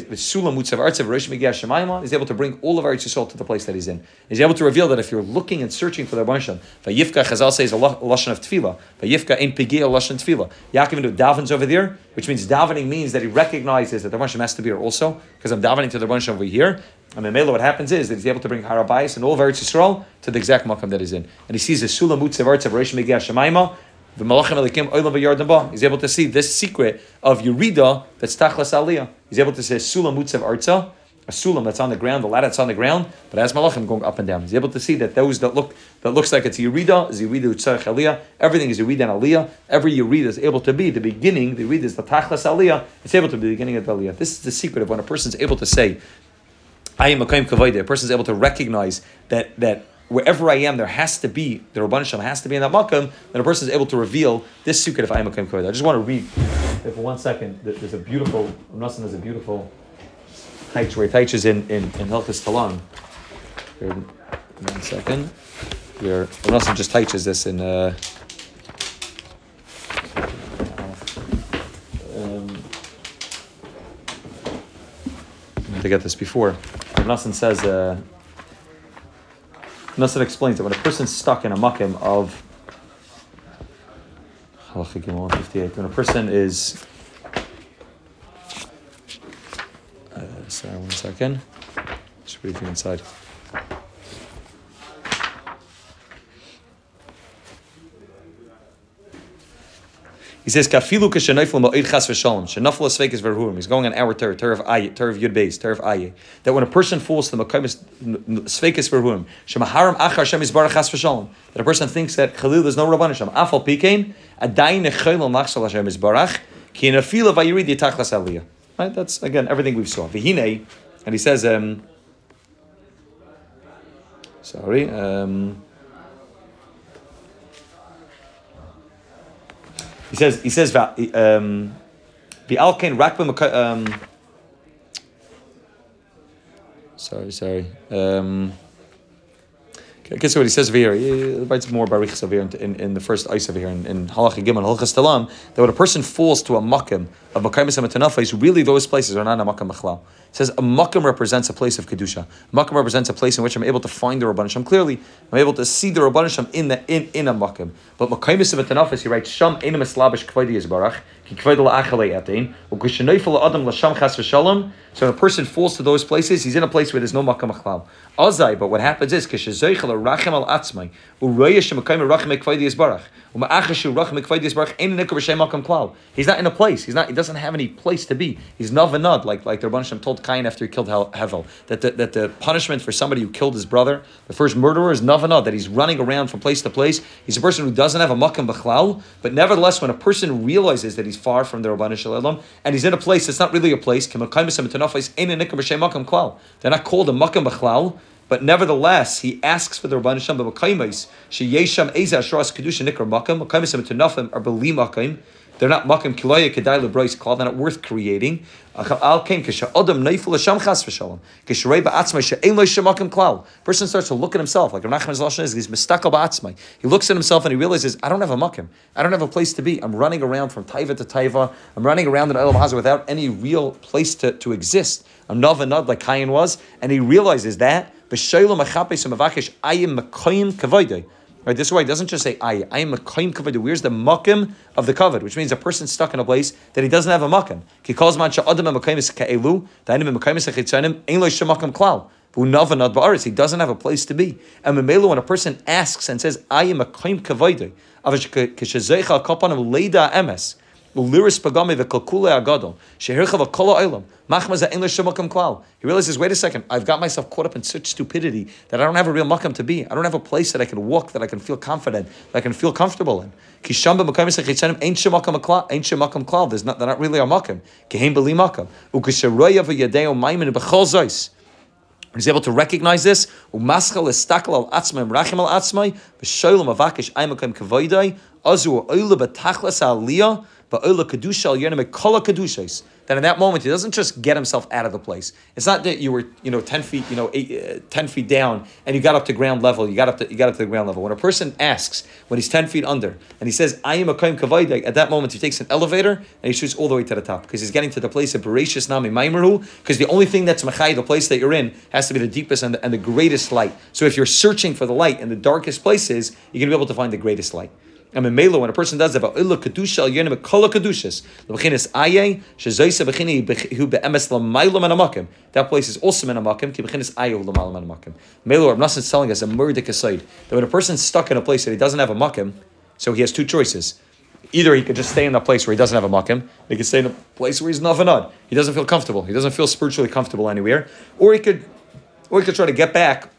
to bring all of Eretz Yisrael to the place that he's in. He's able to reveal that if you're looking and searching for the Rabban Vayifka Chazal says a lashon of tefillah. Vayifka ein pigia lashon tefillah. Yaakov into davens over there, which means davening means that he recognizes that the Rabban has to be here also because I'm davening to the Rabban over here. And Mela, what happens is that he's able to bring Harabayas and all of Eretz Yisrael to the exact makam that he's in, and he sees the Sulam Mutzav Eretz of Reish Shemaima. He's able to see this secret of Yerida that's Tachlas Aliyah. He's able to say Sulam Mutzav Arza, a sulam that's on the ground, the ladder that's on the ground, but as malachim going up and down. He's able to see that those that look that looks like it's Yerida is Yerida Utzarech Aliyah. Everything is Yerida and Aliyah. Every Yerida is able to be the beginning. The Yerida is the Tachlas Aliyah. It's able to be the beginning of the Aliyah. This is the secret of when a person is able to say, "I am a Kaim Kavayde." A person is able to recognize that that wherever I am, there has to be the Rabban Shem has to be in that makam that a person is able to reveal this secret of Ayim Akim I just want to read for one second. There's a beautiful Rav there's a beautiful Taich where Taich is in in, in Hilchas Talan. One second. Where Rav just teaches this in. Uh, um, to get this before. Rav says. Uh, Nasser explains that when a person's stuck in a makim of when a person is uh, sorry one second. Just reading inside He says, "Kafilu kashenayful ma'id chas v'shalom shenafel asveikis verhurim." He's going on our ter ter of aye, ter of yud beis, ter of aye. That when a person falls to the makamis sveikis verhurim, shemaharam achar shem izbar chas v'shalom. That a person thinks that Chalil there's no rabban Hashem. Afal pikein adayin echayil machsal Hashem izbarach ki nafila vayirid yitachlas aliyah. Right. That's again everything we've saw. V'hinei, and he says, um, sorry. Um, He says, he says, um, the alkane rakba um, sorry, sorry. Um, guess what he says over here. He writes more barichs over here in, in, in, the first ice over here in, in Halacha Gimel, Halacha Stalam, that when a person falls to a makim of Makaimis and really those places are not a makam machlal. Says a makam represents a place of kedusha. A makam represents a place in which I'm able to find the Rabban Shem clearly. I'm able to see the Rabban Shem in the in, in a makam. But Makaimis and he writes Sham enim eslabish kvaydi yizbarach So when a person falls to those places, he's in a place where there's no makam machlal. Azai, but what happens is. He's not in a place. He's not. He doesn't have any place to be. He's navanad, like like the Rabban Shem told Cain after he killed Hevel, that the, that the punishment for somebody who killed his brother, the first murderer, is navanad, that he's running around from place to place. He's a person who doesn't have a makam b'chlal, but nevertheless, when a person realizes that he's far from the Rabban Shalom and he's in a place that's not really a place, they're not called a makam b'chlal. But nevertheless, he asks for the Rabban Shem b'makaymis sheyesham eza ashras kedusha nikra makam makaymis emetanafim are beli makam. They're not makam kilaya kedai lebrois klal. They're not worth creating. Al kain kisha adam neiful hasham chas v'shalom kisharei ba'atzmai she'ein lo shemakam klal. Person starts to look at himself like Nachman's lashon is he's mistakal ba'atzmai. He looks at himself and he realizes I don't have a makam. I don't have a place to be. I'm running around from taiva to taiva. I'm running around in Elam Hazar without any real place to, to exist. I'm nov and like Cain was, and he realizes that. I am Right, this is why he doesn't just say I. I am a kaim kavod. Where's the makim of the kavod? Which means a person stuck in a place that he doesn't have a makim. He calls man sha'adam a is ka'elu. Dainim a makayim is ka'chitzanim. Ein lo shemakam klal. He doesn't have a place to be. And Memelo, when a person asks and says, I am a kaim kavod, Uliris pagami v'kalkule agadol. Shehircha v'kol ha'olam. Machma in shemakam klal. He realizes, wait a second, I've got myself caught up in such stupidity that I don't have a real makam to be. I don't have a place that I can walk, that I can feel confident, that I can feel comfortable in. Kishamba makam yisachichanim ain't shemakam klal. Ain't shemakam klal. There's not, they're not really a makam. Kehem beli makam. Ukisharoya v'yadeo maimin b'chol zois. He's able to recognize this. Umaschal estakel al atzmai rachim al atzmai v'sholam avakish aimakim kavoidai azu oila b'tachlas aliyah that in that moment he doesn't just get himself out of the place. It's not that you were you know ten feet you know eight, uh, ten feet down and you got up to ground level. You got up to you got up to the ground level. When a person asks when he's ten feet under and he says I am a kaim kavaydik, at that moment he takes an elevator and he shoots all the way to the top because he's getting to the place of Bereshis Nami Maimaru because the only thing that's machai the place that you're in has to be the deepest and the, and the greatest light. So if you're searching for the light in the darkest places, you're going to be able to find the greatest light. And in Melo, when a person does that, Illa Kedusha Al Yenim Kol Kedushas, Lebechinis Aye, Shezoisa Bechini Hu Be'emes Lamaylam and Amakim. That place is also in Amakim, Ki Bechinis Aye Lamaylam and Amakim. Melo, Rav Nassan is telling us a murdik aside that when a person's stuck in a place that he doesn't have a Makim, so he has two choices. Either he could just stay in that place where he doesn't have a makim, he could stay in a place where he's nothing He doesn't feel comfortable. He doesn't feel spiritually comfortable anywhere. Or he could, or he could try to get back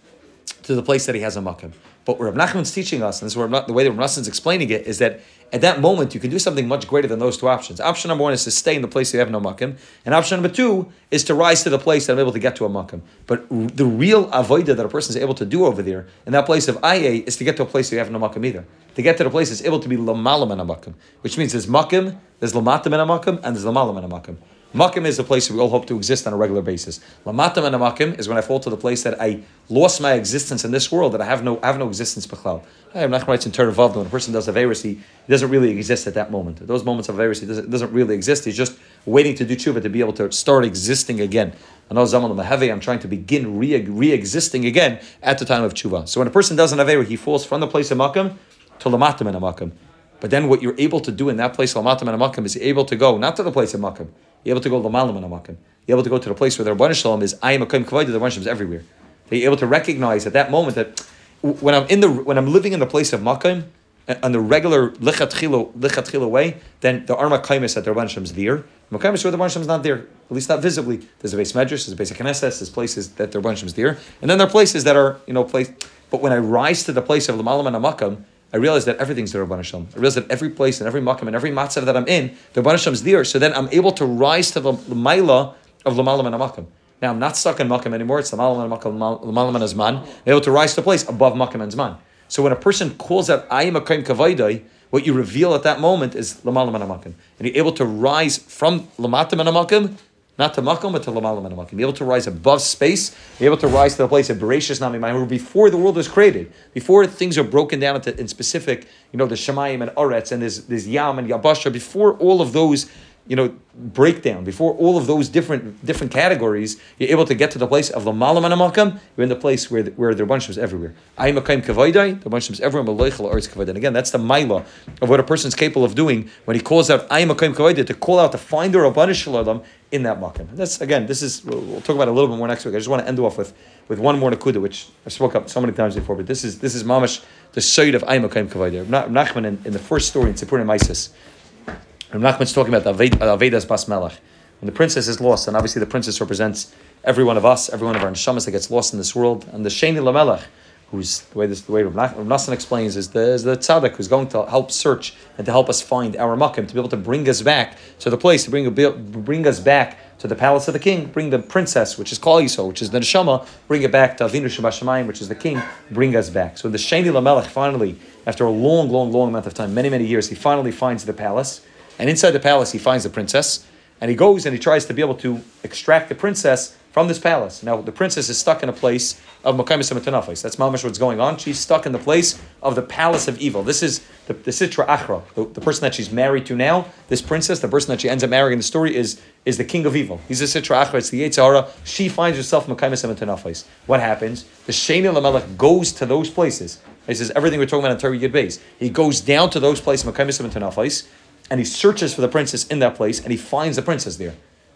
to the place that he has a makim. But Rav Nachman's teaching us, and this is the way that Rav Nachman's explaining it, is that at that moment you can do something much greater than those two options. Option number one is to stay in the place you have no makim, and option number two is to rise to the place that I'm able to get to a makim. But the real avoida that a person is able to do over there in that place of Aye is to get to a place you have no makim either. To get to the place is able to be lamalam and a makim, which means there's makim, there's lamatim and a makim, and there's lamalam and a makim. Makim is the place we all hope to exist on a regular basis. Lamatam and makim is when I fall to the place that I lost my existence in this world, that I have no I have no existence b'chlal. I'm not writes in turn Torah when a person does a virus, he, doesn't really exist at that moment. Those moments of virus, he doesn't, doesn't really exist. He's just waiting to do tshuva to be able to start existing again. I Zaman I'm trying to begin re existing again at the time of tshuva. So when a person does an avera, he falls from the place of makim to lamatam and makim. But then what you're able to do in that place, lamatam and makim, is able to go not to the place of makim, you're able to go lamalam and amakim. You're able to go to the place where the Rabban Shalom is I am a kaim kavod, the Rabban Shalom is everywhere. You're able to recognize at that moment that when I'm in the when I'm living in the place of makim, on the regular lichatchilo way, then the arma kaimis that the Rabban is there. Makaimis where the Rabban is not there, at least not visibly. There's a base medrash, there's a base knesses, there's places that the Rabban is there, and then there are places that are you know place. But when I rise to the place of lamalam and amakam, I realize that everything's the Rabban Hashem. I realize that every place and every makam and every matzah that I'm in, the Rabban is there. So then I'm able to rise to the, maila of lamalam and makam. Now I'm not stuck in makam anymore. It's lamalam and makam, lamalam and azman. I'm able to rise to a place above makam and zman. So when a person calls out I am a kaim kavaydai, what you reveal at that moment is Lamalam Manamakim. And you're able to rise from Lamatam Manamakim not to makom, but to lamalam and makom. Be able to rise above space, be able to rise to the place of Bereshis Nami Maimer before the world was created, before things are broken down into in specific, you know, the Shemayim and Aretz and there's, there's Yam and Yabasha, before all of those you know, breakdown, before all of those different different categories, you're able to get to the place of the malam and You're in the place where the, where there are bunches everywhere. I am a kaim kavaydai. The bunches everywhere. Maloichel arts kavaydai. And again, that's the maila of what a person is capable of doing when he calls out I am a kaim to call out the rabbanish shalom in that makam. That's again, this is we'll, we'll, talk about it a little bit more next week. I just want to end off with with one more nakuda, which I've spoke up so many times before, but this is this is mamash the side of I am a kaim kavaydai. Nachman in, in the first story in Tzipur and Mises. Nachman's talking about the uh, Avedas Bas Melech. When the princess is lost, and obviously the princess represents every one of us, every one of our neshamas that gets lost in this world, and the Sheni Lamelech, who's the way this the way Rav Nassan explains is the is the tzaddik who's going to help search and to help us find our makim to be able to bring us back to the place to bring bring us back to the palace of the king, bring the princess, which is Klal Yisrael, which is the neshama, bring it back to Avinu Shabashamayim, which is the king, bring us back. So the Sheni Lamelech finally, after a long, long, long amount of time, many, many years, he finally finds the palace. And inside the palace, he finds the princess, and he goes and he tries to be able to extract the princess from this palace. Now, the princess is stuck in a place of Makaimis Matanafis. That's mamash what's going on. She's stuck in the place of the palace of evil. This is the, the Sitra Achra, the, the, person that she's married to now. This princess, the person that she ends up marrying in the story, is, is the king of evil. He's the Sitra Achra, it's the Yetzara. She finds herself in Makaimis Matanafis. What happens? The Sheni Lamelech goes to those places. He says everything we're talking about in Torah Beis. He goes down to those places, Makaimis Matanafis, and he searches for the princess in that place, and he finds the princess there.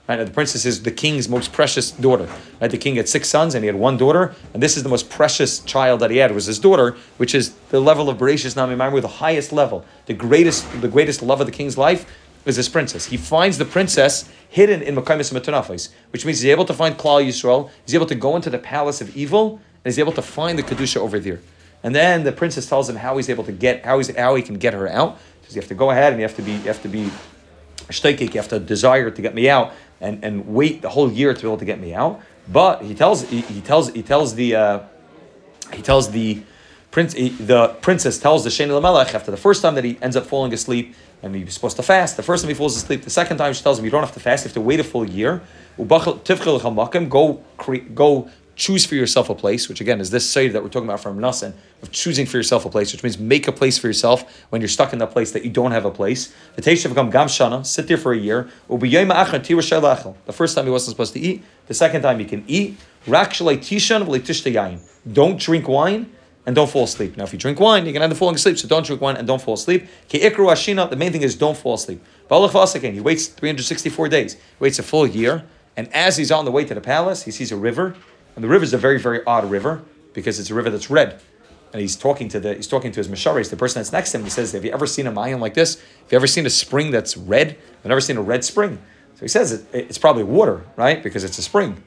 Right? the princess is the king's most precious daughter. Right? The king had six sons, and he had one daughter, and this is the most precious child that he had was his daughter, which is the level of Bereshis Nami Maimer, the highest level, the greatest, the greatest love of the king's life is this princess. He finds the princess hidden in Makaimis Matunafis, which means he's able to find Klal Yisrael, he's able to go into the palace of evil, and he's able to find the Kedusha over there. And then the princess tells him how he's able to get, how, he's, how he can get her out because you have to go ahead and you have to be you have to be you have to desire to get me out and, and wait the whole year to be able to get me out. But he tells he, he tells he tells the uh, he tells the prince the princess tells the Sheni Lamelech after the first time that he ends up falling asleep and he's supposed to fast. The first time he falls asleep, the second time she tells him you don't have to fast, you have to wait a full year. Go go choose for yourself a place, which again is this side that we're talking about from Nasan, of choosing for yourself a place, which means make a place for yourself when you're stuck in that place that you don't have a place. The Teisha become Gamshana, sit there for a year. The first time he wasn't supposed to eat, the second time he can eat. Don't drink wine and don't fall asleep. Now, if you drink wine, you can end up falling asleep, so don't drink wine and don't fall asleep. The main thing is don't fall asleep. He waits 364 days, he waits a full year, and as he's on the way to the palace, he sees a river and the river is a very, very odd river because it's a river that's red. And he's talking to the he's talking to his misharis, the person that's next to him. He says, "Have you ever seen a mayan like this? Have you ever seen a spring that's red? I've never seen a red spring." So he says it, it's probably water, right? Because it's a spring.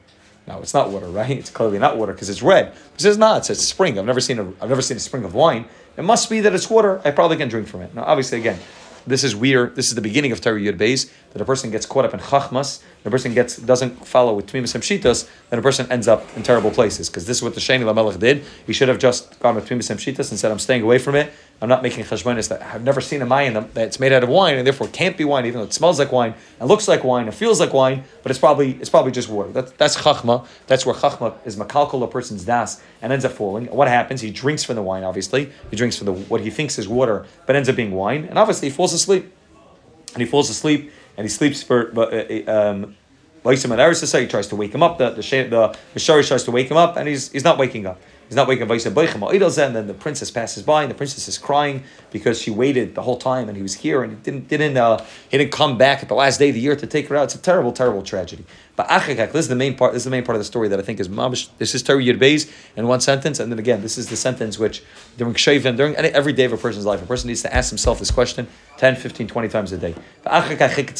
No, it's not water, right? It's clearly not water because it's red. He says, "No, it's a spring. I've never seen a I've never seen a spring of wine. It must be that it's water. I probably can drink from it." Now, obviously, again, this is weird. This is the beginning of Torah Yud Beis, that a person gets caught up in chachmas, the person gets doesn't follow with tmimus and shitas, then a person ends up in terrible places. Because this is what the Sheni Lamelech did. He should have just gone with tmimus and shitas and said, "I'm staying away from it. I'm not making cheshbonis that I've never seen a mayan that's made out of wine and therefore can't be wine, even though it smells like wine and looks like wine and feels like wine, but it's probably it's probably just water. That's that's chachma. That's where chachma is makalkal a person's das and ends up falling. What happens? He drinks from the wine. Obviously, he drinks from the what he thinks is water, but ends up being wine, and obviously he falls asleep and he falls asleep and he sleeps for uh, uh, um he tries to wake him up. The the the, the tries to wake him up, and he's he's not waking up. He's not waking up. And then the princess passes by, and the princess is crying because she waited the whole time, and he was here, and he didn't didn't uh, he didn't come back at the last day of the year to take her out. It's a terrible, terrible tragedy. But achakak, this is the main part. This is the main part of the story that I think is mamish. This is Torah Yud in one sentence, and then again, this is the sentence which during Shavim, during every day of a person's life, a person needs to ask himself this question 10, 15, 20 times a day.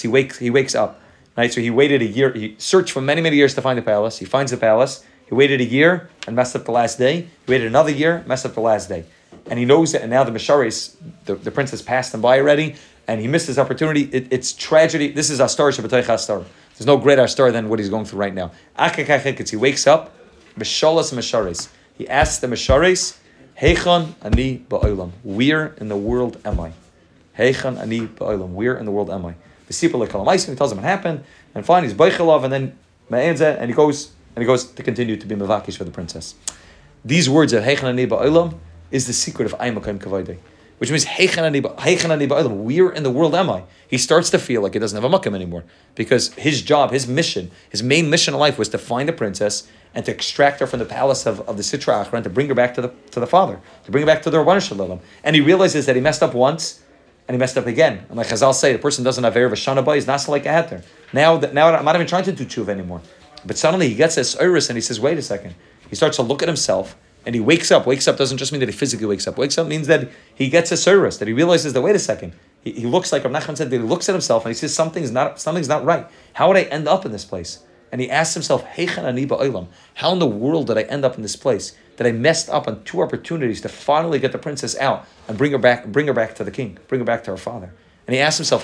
He wakes, he wakes up. Right, so he waited a year. He searched for many, many years to find the palace. He finds the palace. He waited a year and messed up the last day. He waited another year, messed up the last day. And he knows that, and now the Misharis, the, the princess passed him by already, and he missed his opportunity. It, it's tragedy. This is Astar Shabbatay Astar. There's no greater Astar than what he's going through right now. He wakes up, Mishalas Misharis. He asks the Misharis, Heichon ani ba'olam. Where in the world am I? Heichan ani ba'olam. Where in the world am I? The like he tells him what happened, and finally he's Beichelav, and then Ma'anzeh, and he goes and he goes to continue to be Mavakish for the princess. These words of Heichan ani ba'olam is the secret of Aymakayim Kavaydeh which means where in the world am I? He starts to feel like he doesn't have a makam anymore because his job, his mission, his main mission in life was to find the princess and to extract her from the palace of, of the Sitra Achra and to bring her back to the to the father, to bring her back to the Rabbanah Shalom. And he realizes that he messed up once and he messed up again. And like Chazal say, the person doesn't have Erev Hashanah he's not like a hatter. Now now I'm not even trying to do tshuva anymore. But suddenly he gets this iris and he says, wait a second. He starts to look at himself and he wakes up. Wakes up doesn't just mean that he physically wakes up. Wakes up means that he gets a service, that he realizes that wait a second, he, he looks like Rav said that he looks at himself and he says something's not something's not right. How would I end up in this place? And he asks himself, How in the world did I end up in this place? That I messed up on two opportunities to finally get the princess out and bring her back, bring her back to the king, bring her back to her father. And he asks himself,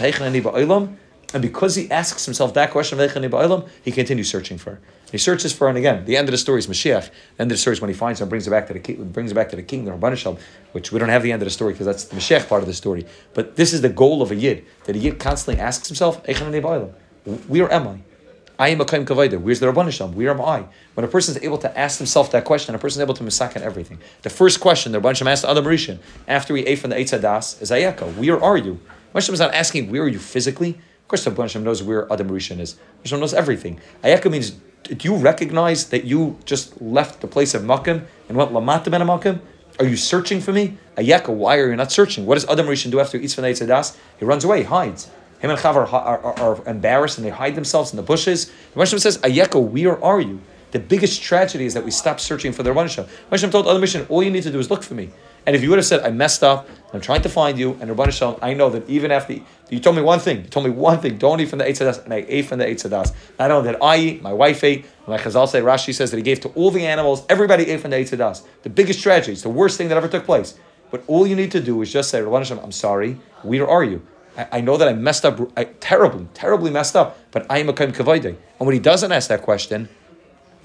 and because he asks himself that question, he continues searching for her. He searches for her, and again, the end of the story is Mashiach. The end of the story is when he finds her and brings her back to the brings her back to the king, the which we don't have the end of the story because that's the Mashiach part of the story. But this is the goal of a Yid, that a Yid constantly asks himself, Where am I? I am a Kaim Kavaida. Where's the Rabbanishal? Where am I? When a person is able to ask himself that question, a person is able to masakan everything. The first question the Rabbanishal asked Adam Rishon after he ate from the Eitz Das is Ayaka, where are you? Hashem is not asking, where are you physically? Course, the Hashem knows where Adam Rishon is. Hashem knows everything. Ayaka means do you recognize that you just left the place of Makkim and went Lamatim and Makkim? Are you searching for me? Ayaka, why are you not searching? What does Adam Rishon do after he eats He runs away, he hides. Him and Chav are, are, are, embarrassed and they hide themselves in the bushes. The Hashem says, Ayeka, where are you? The biggest tragedy is that we stop searching for the Rabban Hashem told Adam Rishon, all you need to do is look for me. And if you would have said, I messed up, I'm trying to find you, and Rabban Shalom, I know that even after you told me one thing, you told me one thing, don't eat from the Eitzadas, and I ate from the Eitzadas. I know that I eat, my wife ate, my Chazal say, Rashi says that he gave to all the animals, everybody ate from the Eitzadas. The biggest tragedy, it's the worst thing that ever took place. But all you need to do is just say, Rabban Shalom, I'm sorry, where are you? I, know that I messed up I, terribly, terribly messed up, but I am a Kaim Kavaide. And when he doesn't ask that question,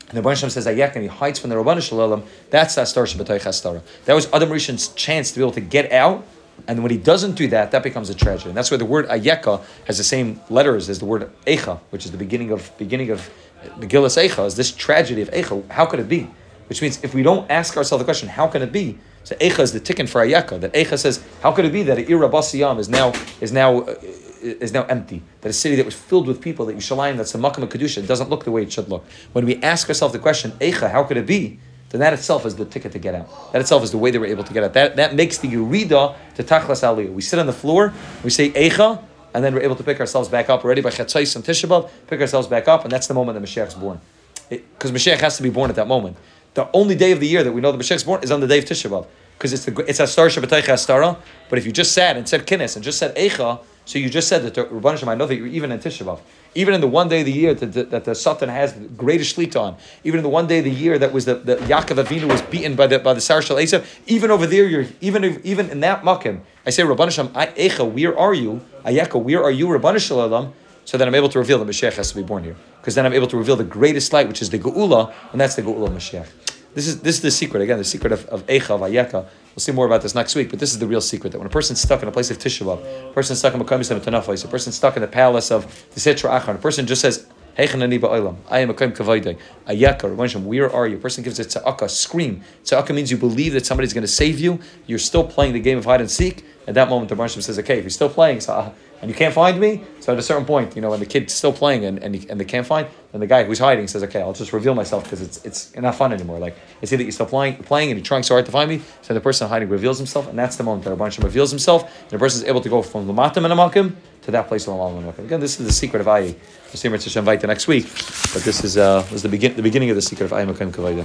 and the Rebbe says Ayak and he hides from the Rabban Shalom, that's that star Shabbatai Chastara. That was Adam Rishon's chance to be able to get out. And when he doesn't do that, that becomes a tragedy. And that's why the word Ayeka has the same letters as the word Echa, which is the beginning of beginning of Megillas Echa, is this tragedy of Echa. How could it be? Which means if we don't ask ourselves the question, how can it be? So Echa is the ticket for Ayeka. That Echa says, how could it be that Ira Basiyam is now is now uh, is now empty. That a city that was filled with people, that Yushalayim, that's a Makam Kedusha, doesn't look the way it should look. When we ask ourselves the question, Echa, how could it be? Then that itself is the ticket to get out. That itself is the way they were able to get out. That, that makes the Yurida to Tachlas Aliyah. We sit on the floor, we say Echa, and then we're able to pick ourselves back up already by Chatzais and Tisha B'Av, pick ourselves back up, and that's the moment that Mashiach is born. Because Mashiach has to be born at that moment. The only day of the year that we know the Mashiach is born is on the day of Tisha B'Av. Because it's the it's Astar Shabbatay Astara. But if you just sat and said Kinnis and just said Echa, so you just said that the Rabban Shem, I know that you're even in Tisha even in the one day of the year that the, that the Satan has the greatest shlita on, even in the one day of the year that was the, the Yaakov Avinu was beaten by the by the Sar Shal even over there, you're even if, even in that makim, I say Rabban Shem, Echa, where are you? Ayeka, where are you, Rabban Shalom? So that I'm able to reveal that Mashiach has to be born here, because then I'm able to reveal the greatest light, which is the Geula, and that's the Geula Mashiach. This is this is the secret again, the secret of, of Echa of Ayeka. We'll see more about this next week, but this is the real secret that when a person's stuck in a place of Tisha a person's stuck in Makam Yisrael Tanafais, a person's stuck in the palace of the Sitra Achra, a person just says, I am a kaim kavaydai. Ayaka, where are you? A person gives a tzaka, scream. Tzaka means you believe that somebody's going to save you. You're still playing the game of hide and seek. At that moment, the Rebbe says, okay, if you're still playing, so and you can't find me. So at a certain point, you know, when the kid's still playing and, and, and they can't find, then the guy who's hiding says, okay, I'll just reveal myself because it's it's not fun anymore. Like I see that you're still playing, playing and you're trying so hard to find me. So the person hiding reveals himself, and that's the moment that Rabban reveals himself, and the person is able to go from Lamatim and Amakim to that place of Lamatim and Amakim. Again, this is the secret of Ayi. We'll see Mitzvah the next week, but this is uh, was the begin the beginning of the secret of Ayi Makim Kavayda.